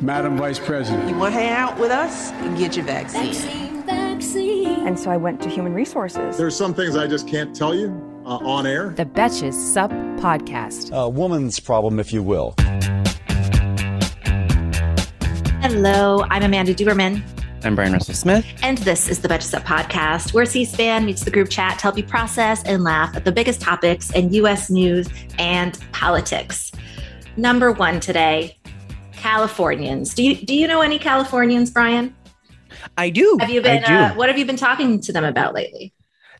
Madam Vice President. You want to hang out with us? Get your vaccine. Vaccine, vaccine. And so I went to human resources. There's some things I just can't tell you uh, on air. The Betches Sup Podcast. A woman's problem, if you will. Hello, I'm Amanda Duberman. I'm Bryan Russell Smith. And this is the Betches Sup Podcast, where C SPAN meets the group chat to help you process and laugh at the biggest topics in U.S. news and politics. Number one today Californians. Do you do you know any Californians, Bryan? I do. Have you been? Uh, what have you been talking to them about lately?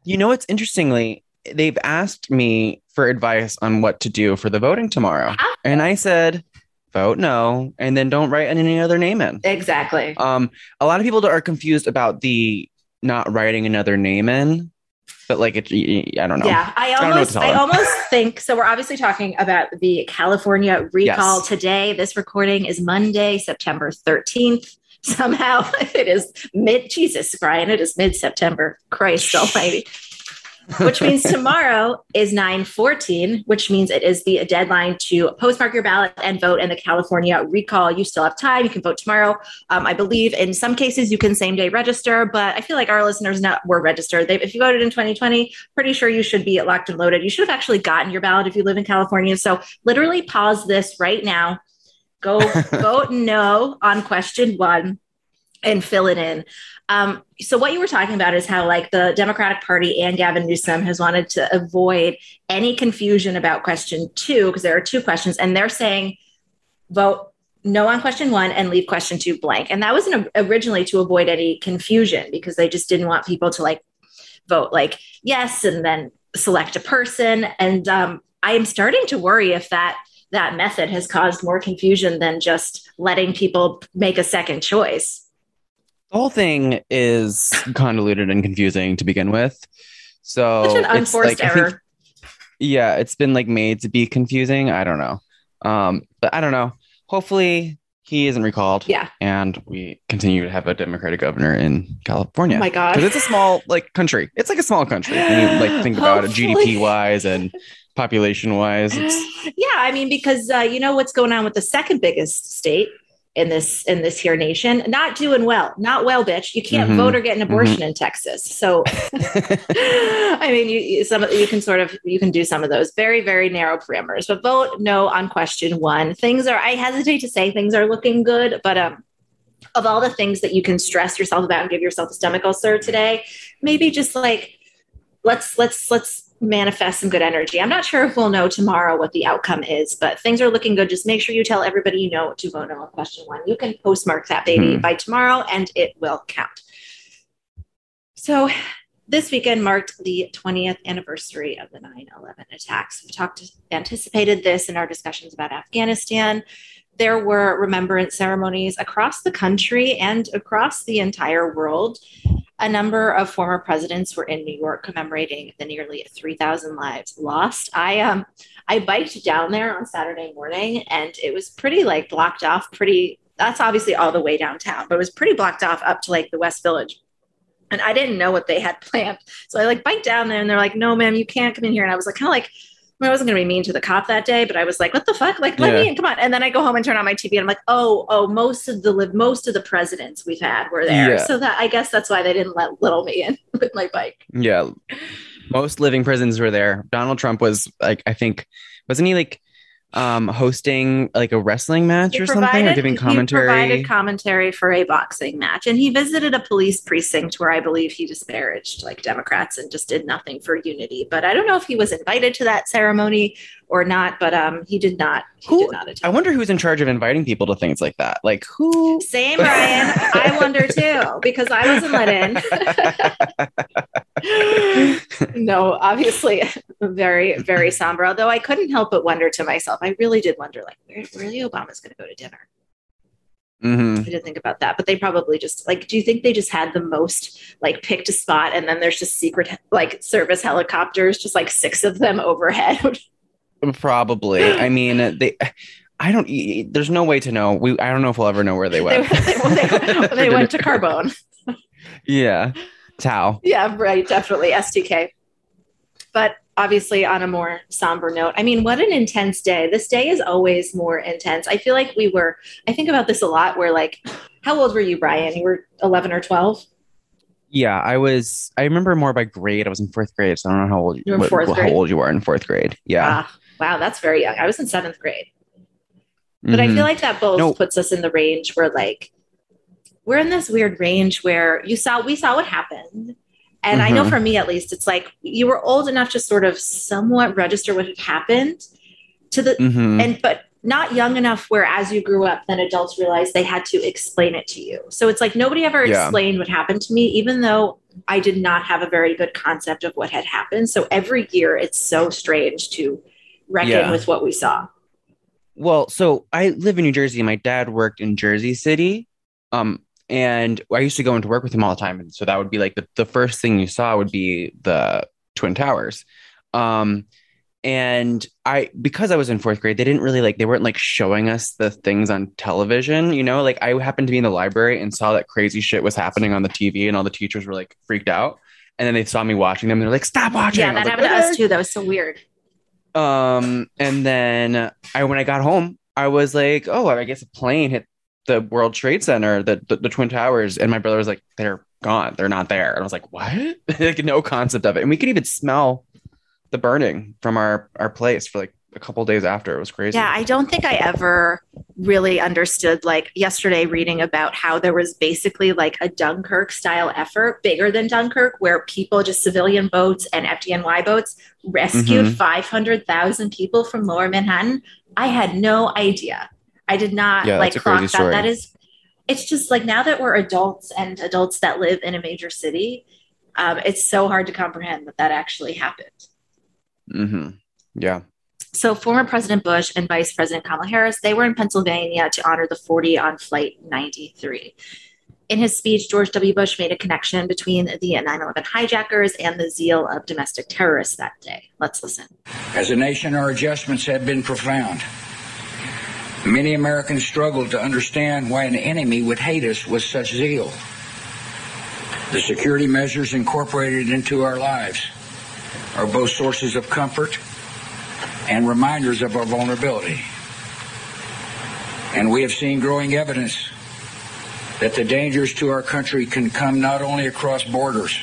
You know, it's interestingly, they've asked me for advice on what to do for the voting tomorrow, Ah. and I said, vote no, and then don't write any other name in. Exactly. Um, a lot of people are confused about the not writing another name in, but like it, I don't know. Yeah, I don't know what almost, to I, almost think so. We're obviously talking about the California recall Yes. today. This recording is Monday, September thirteenth. Somehow it is mid Jesus, Bryan. It is mid September. Christ Almighty. Which means tomorrow is 914, which means it is the deadline to postmark your ballot and vote in the California recall. You still have time. You can vote tomorrow. Um, I believe in some cases you can same day register, but I feel like our listeners not were registered. They, if you voted in 2020, pretty sure you should be locked and loaded. You should have actually gotten your ballot if you live in California. So literally pause this right now. Go vote no on question one and fill it in. Um, so what you were talking about is how like the Democratic Party and Gavin Newsom has wanted to avoid any confusion about question two because there are two questions, and they're saying vote no on question one and leave question two blank. And that was an, originally to avoid any confusion because they just didn't want people to like vote like yes and then select a person. And um, I am starting to worry if that that method has caused more confusion than just letting people make a second choice. The whole thing is convoluted and confusing to begin with. So Such an it's unforced like, I think- error. yeah, it's been like made to be confusing. I don't know. Um, but I don't know. Hopefully he isn't recalled. Yeah. And we continue to have a Democratic governor in California. Oh my God. Because it's a small like country. It's like a small country. When you like think about it GDP wise and population wise. Yeah, I mean, because uh, you know what's going on with the second biggest state in this in this here nation, not doing well, not well, bitch. You can't Mhm. vote or get an abortion in Texas. So, I mean, you you- some you can sort of you can do some of those very very narrow parameters, but vote no on question one. Things are I hesitate to say things are looking good, but um. Of all the things that you can stress yourself about and give yourself a stomach ulcer today, maybe just like let's let's let's manifest some good energy. I'm not sure if we'll know tomorrow what the outcome is, but things are looking good. Just make sure you tell everybody you know to vote no on question one. You can postmark that baby Hmm. by tomorrow and it will count. So this weekend marked the 20th anniversary of the 9-11 attacks. We've talked anticipated this in our discussions about Afghanistan. There were remembrance ceremonies across the country and across the entire world a number of former presidents were in New York commemorating the nearly 3,000 lives lost. I um I biked down there on Saturday morning and it was pretty like blocked off pretty that's obviously all the way downtown, but it was pretty blocked off up to like the West Village. And I didn't know what they had planned. So I like biked down there and they're like, no, ma'am, you can't come in here. And I was like, kind of like, I wasn't going to be mean to the cop that day, but I was like, what the fuck? Like, let me in, come on. And then I go home and turn on my TV and I'm like, oh, oh, most of the most of the presidents we've had were there. Yeah. So that I guess that's why they didn't let little me in with my bike. yeah. Most living prisons were there. Donald Trump was like, I think, wasn't he like um hosting like a wrestling match He or something or giving he commentary? provided commentary for a boxing match, and he visited a police precinct where I believe he disparaged like Democrats and just did nothing for unity. But I don't know if he was invited to that ceremony or not. But um, he did not. He Who- did not I wonder who's in charge of inviting people to things like that. Like who Same, Ryan. I wonder too because I wasn't let in. no, obviously, very, very somber. Although I couldn't help but wonder to myself, I really did wonder, like, where, the Obama's going to go to dinner. hmm I didn't think about that, but they probably just like. Do you think they just had the most like picked a spot, and then there's just secret like service helicopters, just like six of them overhead? Probably. I mean, they. I don't. There's no way to know. We. I don't know if we'll ever know where they they, went. they, they, they went to Carbone. yeah. Tao. Yeah, right. Definitely STK. But obviously, on a more somber note, I mean, what an intense day. This day is always more intense. I feel like we were, I think about this a lot. Where, like, how old were you, Bryan? You were 11 or 12? Yeah, I was. I remember more by grade. I was in fourth grade, so I don't know how old You were in what- fourth how grade? old you were in fourth grade. Yeah. Ah, wow, that's very young. I was in seventh grade. But I Mhm. feel like that both No. puts us in the range where, like, we're in this weird range where you saw, we saw what happened. And I know Mhm. for me, at least, it's like you were old enough to sort of somewhat register what had happened to the, Mhm. and but not young enough where as you grew up then adults realized they had to explain it to you so it's like nobody ever Yeah. explained what happened to me even though i did not have a very good concept of what had happened so every year it's so strange to reckon Yeah. with what we saw Well, so I live in New Jersey. My dad worked in Jersey City. Um, and I used to go into work with him all the time. And so that would be like the, the first thing you saw would be the Twin Towers. Um, and I, because I was in fourth grade, they didn't really like, they weren't like showing us the things on television, you know, like I happened to be in the library and saw that crazy shit was happening on the TV and all the teachers were like freaked out. And then they saw me watching them and they're like, stop watching. yeah that like, happened to us too that was so weird Um, and then I, when I got home, I was like, oh, I guess a plane hit the World Trade Center, the, the, the Twin Towers. And my brother was like, they're gone. They're not there. And I was like, what? like no concept of it. And we could even smell the burning from our, our place for like a couple days after. It was crazy. Yeah, I don't think I ever really understood. Like yesterday, reading about how there was basically like a Dunkirk style effort, bigger than Dunkirk, where people, just civilian boats and FDNY boats, rescued Mhm. 500,000 people from lower Manhattan. I had no idea. I did not Yeah, like that's a clock that. story. That is, it's just like now that we're adults and adults that live in a major city, um, it's so hard to comprehend that that actually happened. hmm Yeah. So former President Bush and Vice President Kamala Harris, they were in Pennsylvania to honor the 40 on Flight 93. In his speech, George W. Bush made a connection between the 9/11 hijackers and the zeal of domestic terrorists that day. Let's listen. As a nation, our adjustments have been profound. Many Americans struggle to understand why an enemy would hate us with such zeal. The security measures incorporated into our lives are both sources of comfort and reminders of our vulnerability. And we have seen growing evidence that the dangers to our country can come not only across borders,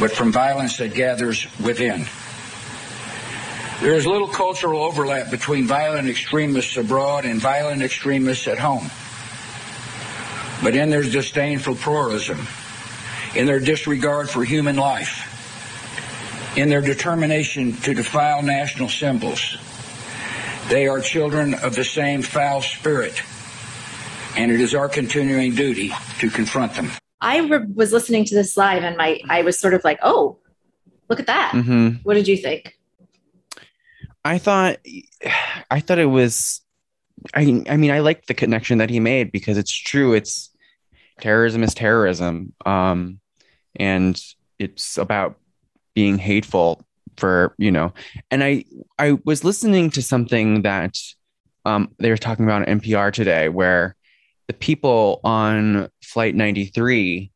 but from violence that gathers within. There is little cultural overlap between violent extremists abroad and violent extremists at home. But in their disdain for pluralism, in their disregard for human life, in their determination to defile national symbols, they are children of the same foul spirit, and it is our continuing duty to confront them. I re- was listening to this live and my I was sort of like, "Oh, look at that." hmm What did you think? I thought, I thought it was, I, I mean, I liked the connection that he made because it's true. It's terrorism is terrorism. Um, and it's about being hateful for, you know, and I, I was listening to something that, um, they were talking about on NPR today where the people on flight 93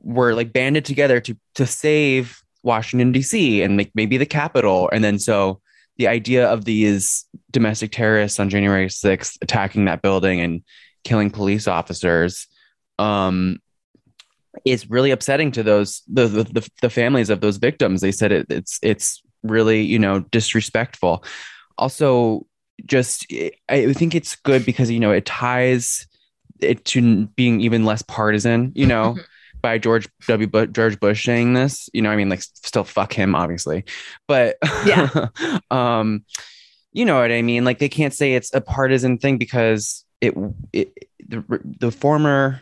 were like banded together to, to save Washington DC and like maybe the Capitol. And then so, the idea of these domestic terrorists on January 6th attacking that building and killing police officers um, is really upsetting to those the, the the the families of those victims. They said it, it's it's really you know disrespectful. Also, just I think it's good because you know it ties it to being even less partisan. You know. By George W. Bush, George Bush saying this, you know, I mean, like, still fuck him, obviously, but Yeah. um, you know what I mean? Like, they can't say it's a partisan thing because it, it the, the former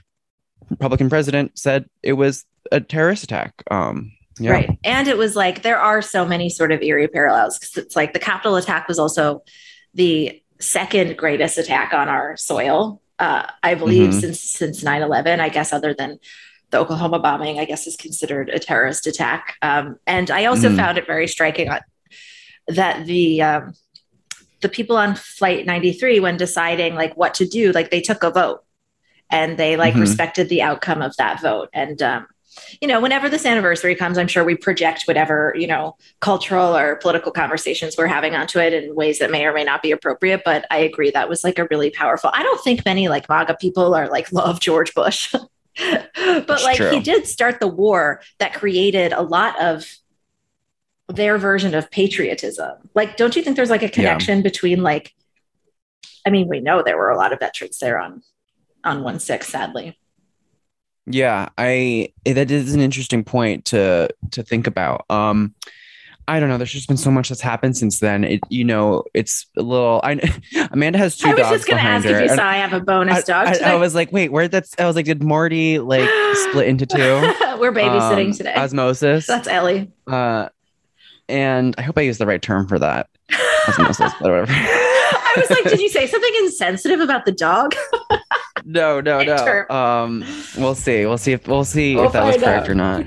Republican president said it was a terrorist attack. Um, yeah. Right. And it was like there are so many sort of eerie parallels because it's like the Capitol attack was also the second greatest attack on our soil uh, I believe, Mhm. since since 9-11, I guess other than the Oklahoma bombing, I guess is considered a terrorist attack. Um, and I also Mhm. found it very striking that the um, the people on flight 93 when deciding like what to do like they took a vote and they like Mhm. respected the outcome of that vote and um, you know whenever this anniversary comes i'm sure we project whatever you know cultural or political conversations we're having onto it in ways that may or may not be appropriate but i agree that was like a really powerful i don't think many like maga people are like love george bush but That's like he did start the war that created a lot of their version of patriotism. Like, don't you think there's like a connection between like, I mean, we know there were a lot of veterans there on on one six, sadly. Yeah, I that is an interesting point to to think about. Um I don't know. There's just been so much that's happened since then. It, you know, it's a little. I Amanda has two I was just gonna ask her. if you saw I have a bonus I, dog I-. I was like, wait, where that's? I was like, did Morty like split into two? We're babysitting Um, today. Osmosis. That's Ellie. Uh, and I hope I use the right term for that. Osmosis, whatever. I was like, did you say something insensitive about the dog? no, no, no. Um, we'll see. We'll see if we'll see We'll if that was correct out. or not.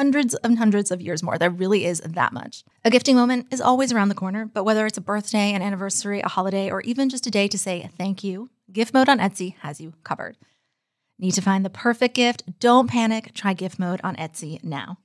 hundreds and hundreds of years more. There really is that much. A gifting moment is always around the corner, but whether it's a birthday, an anniversary, a holiday, or even just a day to say thank you, Gift Mode on Etsy has you covered. Need to find the perfect gift? Don't panic. Try Gift Mode on Etsy now.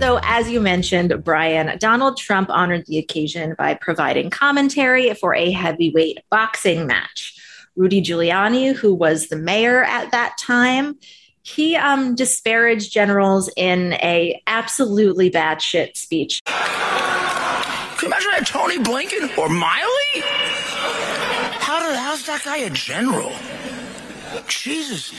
So, as you mentioned, Bryan, Donald Trump honored the occasion by providing commentary for a heavyweight boxing match. Rudy Giuliani, who was the mayor at that time, he um, disparaged generals in a absolutely bad shit speech. Can you imagine that Tony Blinken or Milley? How did, how's that guy a general? Jesus.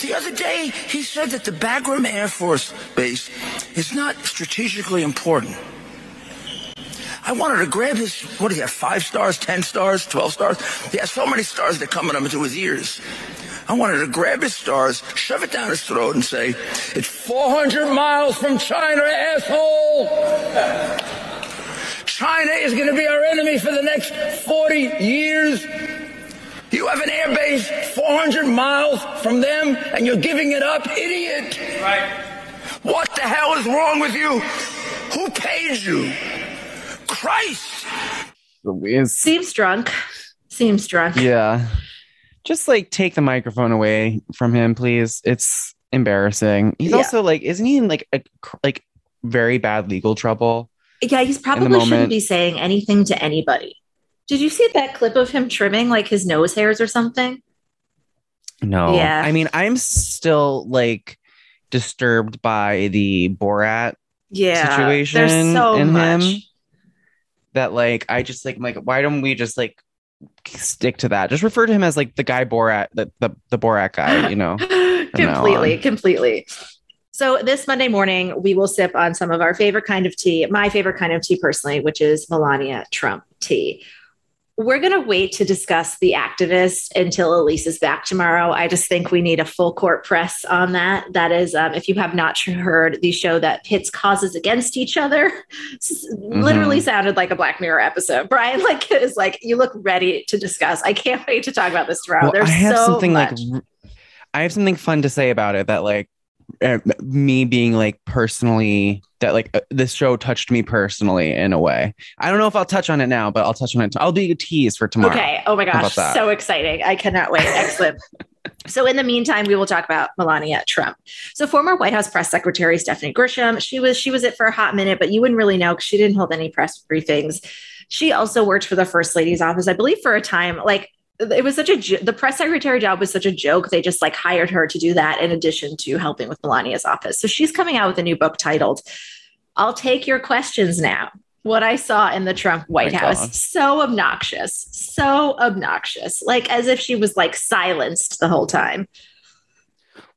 The other day, he said that the Bagram Air Force Base is not strategically important. I wanted to grab his, what do you have, five stars, 10 stars, 12 stars? He has so many stars that come into his ears. I wanted to grab his stars, shove it down his throat, and say, It's 400 miles from China, asshole! China is going to be our enemy for the next 40 years. You have an air base 400 miles from them, and you're giving it up, idiot! Right. What the hell is wrong with you? Who paid you? Christ! Seems drunk. Seems drunk. Yeah. Just like take the microphone away from him, please. It's embarrassing. He's Yeah. also like, isn't he in like a like very bad legal trouble? Yeah, he's probably shouldn't be saying anything to anybody. Did you see that clip of him trimming like his nose hairs or something? No. Yeah. I mean, I'm still like disturbed by the Borat Yeah. situation There's so in much. him. That like I just like like why don't we just like stick to that? Just refer to him as like the guy Borat, the the, the Borat guy, you know. completely, completely. So this Monday morning, we will sip on some of our favorite kind of tea, my favorite kind of tea personally, which is Melania Trump tea. We're going to wait to discuss the activist until Elise is back tomorrow. I just think we need a full court press on that. That is, um, if you have not heard the show that pits causes against each other, s- literally sounded like a Black Mirror episode. Bryan, like, is like, you look ready to discuss. I can't wait to talk about this tomorrow. Well, There's I have so something much. like I have something fun to say about it that like me being like personally that like uh, this show touched me personally in a way. I don't know if I'll touch on it now, but I'll touch on it. I'll do a tease for tomorrow. Okay. Oh my gosh. So exciting. I cannot wait. Excellent. so, in the meantime, we will talk about Melania Trump. So, former White House press secretary Stephanie Grisham, she was she was it for a hot minute, but you wouldn't really know because she didn't hold any press briefings. She also worked for the First Lady's office, I believe, for a time. Like it was such a the press secretary job was such a joke. They just like hired her to do that in addition to helping with Melania's office. So she's coming out with a new book titled "I'll Take Your Questions Now." What I saw in the Trump White My House, God. so obnoxious, so obnoxious, like as if she was like silenced the whole time.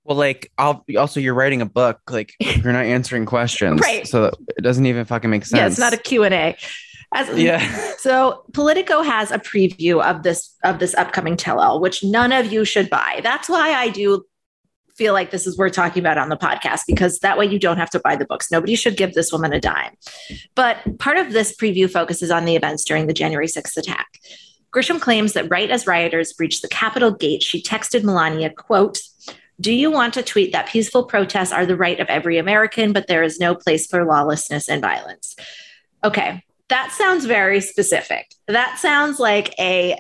Well, like I'll also you're writing a book, like you're not answering questions, Right. So it doesn't even fucking make sense. Yeah, it's not a Q and A. As, Yeah. So Politico has a preview of this of this upcoming tell-all, which none of you should buy. That's why I do feel like this is worth talking about on the podcast because that way you don't have to buy the books. Nobody should give this woman a dime. But part of this preview focuses on the events during the January 6th attack. Grisham claims that right as rioters breached the Capitol gate, she texted Melania, quote, do you want to tweet that peaceful protests are the right of every American, but there is no place for lawlessness and violence? Okay, that sounds very specific. That sounds like a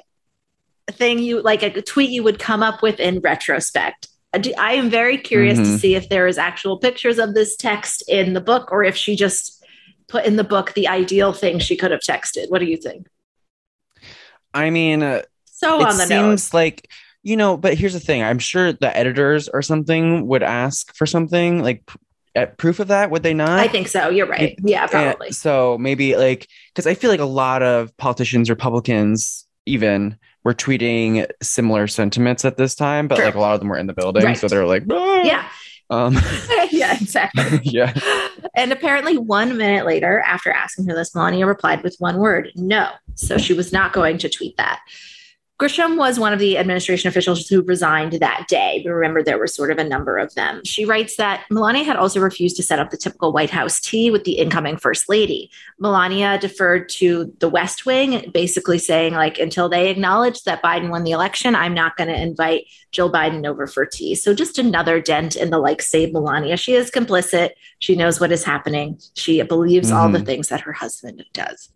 thing you like a tweet you would come up with in retrospect. I am very curious to Mhm. see if there is actual pictures of this text in the book or if she just put in the book the ideal thing she could have texted. What do you think? I mean, uh, So it on the seems nose. like you know, but here's the thing: I'm sure the editors or something would ask for something like proof of that. Would they not? I think so. You're right. Yeah, And probably. so maybe like because I feel like a lot of politicians, Republicans, even were tweeting similar sentiments at this time, but like a lot of them were in the building, Right. so they're like, "Ah." Yeah. um, yeah, exactly. yeah. And apparently, one minute later, after asking her this, Melania replied with one word no. So she was not going to tweet that. Grisham was one of the administration officials who resigned that day. But remember, there were sort of a number of them. She writes that Melania had also refused to set up the typical White House tea with the incoming first lady. Melania deferred to the West Wing, basically saying, like, until they acknowledge that Biden won the election, I'm not going to invite Jill Biden over for tea. So just another dent in the like save Melania. She is complicit. She knows what is happening. She believes all the Mhm. things that her husband does.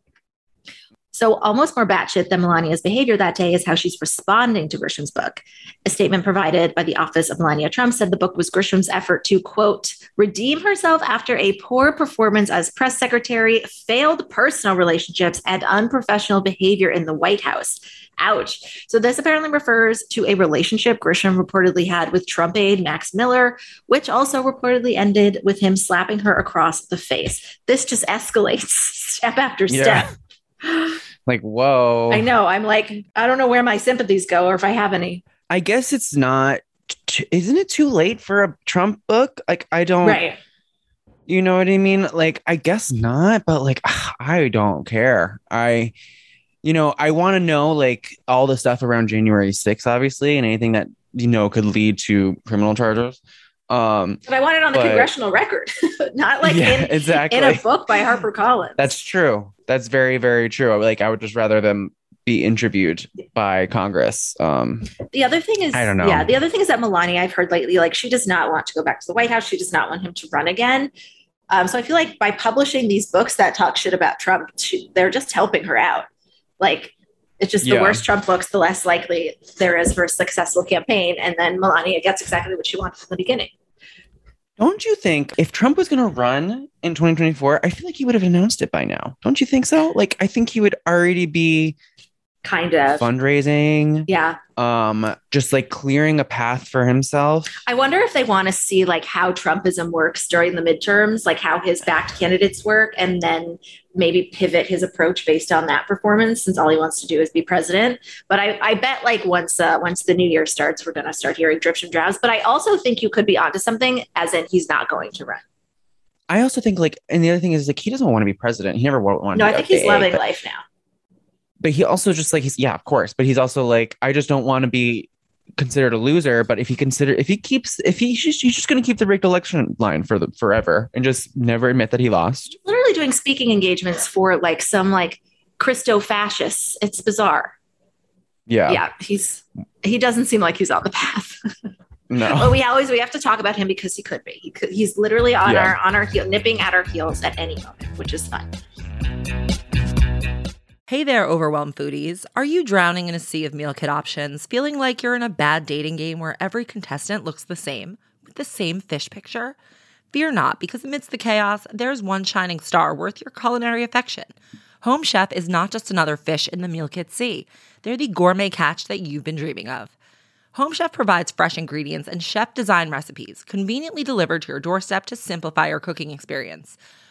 So, almost more batshit than Melania's behavior that day is how she's responding to Grisham's book. A statement provided by the office of Melania Trump said the book was Grisham's effort to, quote, redeem herself after a poor performance as press secretary, failed personal relationships, and unprofessional behavior in the White House. Ouch. So, this apparently refers to a relationship Grisham reportedly had with Trump aide Max Miller, which also reportedly ended with him slapping her across the face. This just escalates step after Yeah. step. Like, whoa. I know. I'm like, I don't know where my sympathies go or if I have any. I guess it's not. T- isn't it too late for a Trump book? Like, I don't. Right. You know what I mean? Like, I guess not, but like, I don't care. I, you know, I want to know like all the stuff around January 6th, obviously, and anything that, you know, could lead to criminal charges. Um, But I want it on the But- congressional record, not like Yeah, in, exactly. in a book by Harper Collins. that's true. That's very, very true. Like, I would just rather them be interviewed by Congress. Um, the other thing is, I don't know. Yeah, the other thing is that Melania, I've heard lately, like she does not want to go back to the White House. She does not want him to run again. Um, so I feel like by publishing these books that talk shit about Trump, she, they're just helping her out. Like it's just the Yeah. worse Trump looks, the less likely there is for a successful campaign. And then Melania gets exactly what she wanted from the beginning. Don't you think if Trump was going to run in 2024, I feel like he would have announced it by now. Don't you think so? Like, I think he would already be Kind of. fundraising, Yeah. um, just like clearing a path for himself. I wonder if they want to see like how Trumpism works during the midterms, like how his backed candidates work, and then maybe pivot his approach based on that performance, since all he wants to do is be president. But I, I bet like once uh, once the new year starts, we're gonna start hearing drips and drabs. But I also think you could be onto something, as in he's not going to run. I also think like, and the other thing is like, he doesn't want to be president. He never wa- wanted No, to I think he's loving life now. But he also just like, he's, yeah, of course. But he's also like, I just don't want to be considered a loser. But if he consider, if he keeps, if he, he's just, he's just going to keep the rigged election line for the forever and just never admit that he lost. Literally doing speaking engagements for like some like Christo fascists. It's bizarre. Yeah. yeah, he's he doesn't seem like he's on the path. No. But we always we have to talk about him because he could be. He could, he's literally on Yeah. our on our heel, nipping at our heels at any moment, which is fun. Hey there, overwhelmed foodies. Are you drowning in a sea of meal kit options, feeling like you're in a bad dating game where every contestant looks the same, with the same fish picture? Fear not, because amidst the chaos, there's one shining star worth your culinary affection. Home Chef is not just another fish in the meal kit sea, they're the gourmet catch that you've been dreaming of. Home Chef provides fresh ingredients and chef design recipes conveniently delivered to your doorstep to simplify your cooking experience.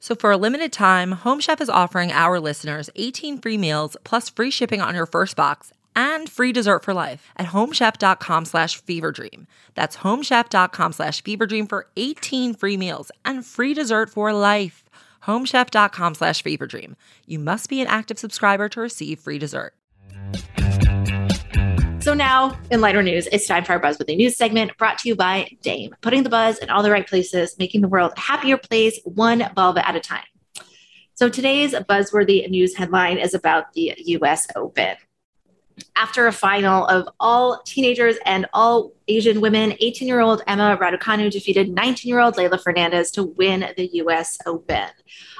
So for a limited time, Home Chef is offering our listeners 18 free meals plus free shipping on your first box and free dessert for life at homechef.com slash feverdream. That's homechef.com slash feverdream for 18 free meals and free dessert for life. homechef.com slash feverdream. You must be an active subscriber to receive free dessert. So now, in lighter news, it's time for our Buzzworthy News segment brought to you by Dame, putting the buzz in all the right places, making the world a happier place, one vulva at a time. So today's Buzzworthy News headline is about the US Open. After a final of all teenagers and all Asian women, 18 year old Emma Raducanu defeated 19 year old Leylah Fernandez to win the US Open.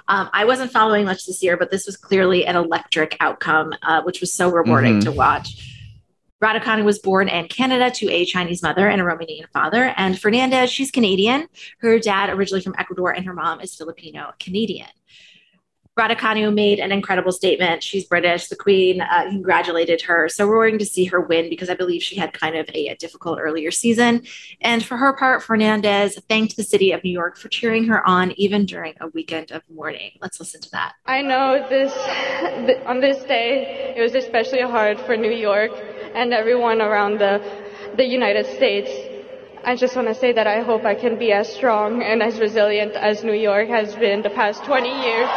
Um, I wasn't following much this year, but this was clearly an electric outcome, uh, which was so rewarding Mhm. to watch. Raducanu was born in Canada to a Chinese mother and a Romanian father. And Fernandez, she's Canadian. Her dad originally from Ecuador and her mom is Filipino Canadian. Raducanu made an incredible statement. She's British. The Queen uh, congratulated her. So we're going to see her win because I believe she had kind of a, a difficult earlier season. And for her part, Fernandez thanked the city of New York for cheering her on even during a weekend of mourning. Let's listen to that. I know this th- on this day it was especially hard for New York and everyone around the the United States. I just want to say that I hope I can be as strong and as resilient as New York has been the past 20 years.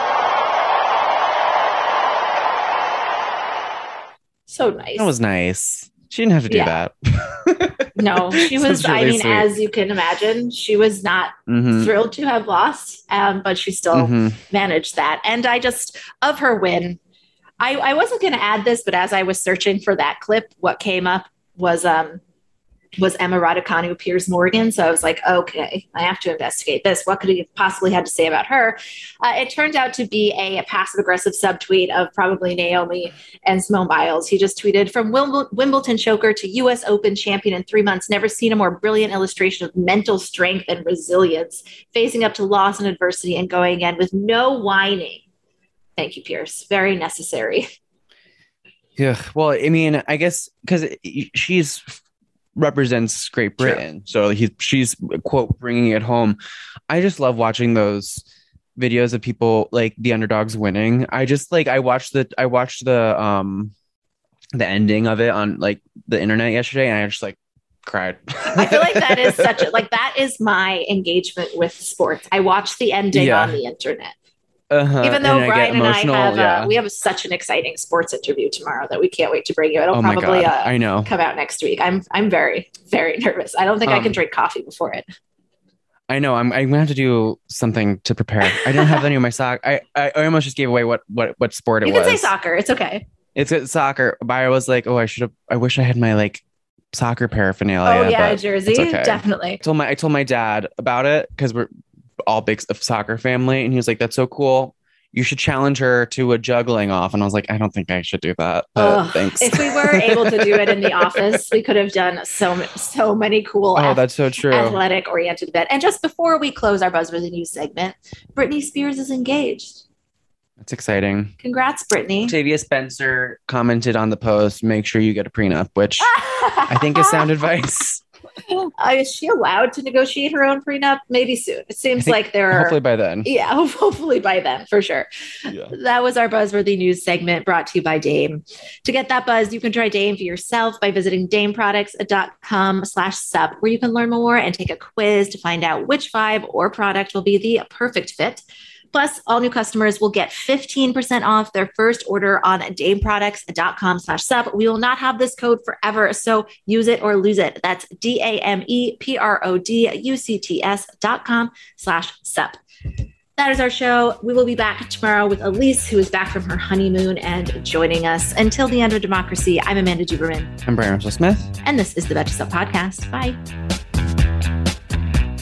So nice. That was nice. She didn't have to do Yeah. that. No, she This was, is I mean, sweet. as you can imagine, she was not Mhm. thrilled to have lost, um, but she still Mhm. managed that. And I just, of her win, I, I wasn't going to add this, but as I was searching for that clip, what came up was um, was Emma Raducanu Piers Morgan. So I was like, okay, I have to investigate this. What could he possibly had to say about her? Uh, it turned out to be a, passive aggressive subtweet of probably Naomi and Simone Biles. He just tweeted from Wimble- Wimbledon choker to U.S. Open champion in three months. Never seen a more brilliant illustration of mental strength and resilience, facing up to loss and adversity and going again with no whining. Thank you, Piers. Very necessary. Yeah. Well, I mean, I guess because she's represents Great True. Britain, so he's she's quote bringing it home. I just love watching those videos of people like the underdogs winning. I just like I watched the I watched the um the ending of it on like the internet yesterday, and I just like cried. I feel like that is such a like that is my engagement with sports. I watch the ending Yeah. on the internet. Uh-huh. Even though and Bryan and I have yeah. uh, we have such an exciting sports interview tomorrow that we can't wait to bring you. It'll Oh probably uh, I know. come out next week. I'm I'm very very nervous. I don't think I can Um, drink coffee before it. I know. I'm. I'm gonna have to do something to prepare. I don't have any of my sock. I. I I almost just gave away what what what sport it You was. can say soccer. It's okay. It's it's soccer. But I was like, oh, I should have. I wish I had my like soccer paraphernalia. oh yeah, jersey, okay. definitely. I told my I told my dad about it because we're all big of soccer family, and he was like, "That's so cool. You should challenge her to a juggling off." And I was like, "I don't think I should do that." But Ugh, thanks. If we were able to do it in the office, we could have done so so many cool oh, that's so true. athletic oriented bit. And just before we close our Buzzworthy News segment, Britney Spears is engaged. That's exciting. Congrats, Britney. Octavia Spencer commented on the post, "Make sure you get a prenup," which I think is sound advice. Is she allowed to negotiate her own prenup? Maybe soon. It seems like there are. Hopefully by then. Yeah, hopefully by then, for sure. Yeah. That was our Buzzworthy News segment brought to you by Dame. To get that buzz, you can try Dame for yourself by visiting dameproducts.com slash sup, where you can learn more and take a quiz to find out which vibe or product will be the perfect fit. Plus, all new customers will get 15% off their first order on dameproducts.com slash sup. We will not have this code forever, so use it or lose it. That's D-A-M-E-P-R-O-D-U-C-T-S dot com slash sup. That is our show. We will be back tomorrow with Elise, who is back from her honeymoon and joining us. Until the end of democracy, I'm Amanda Duberman. I'm Bryan Russell Smith. And this is the Betches Sup Podcast. Bye.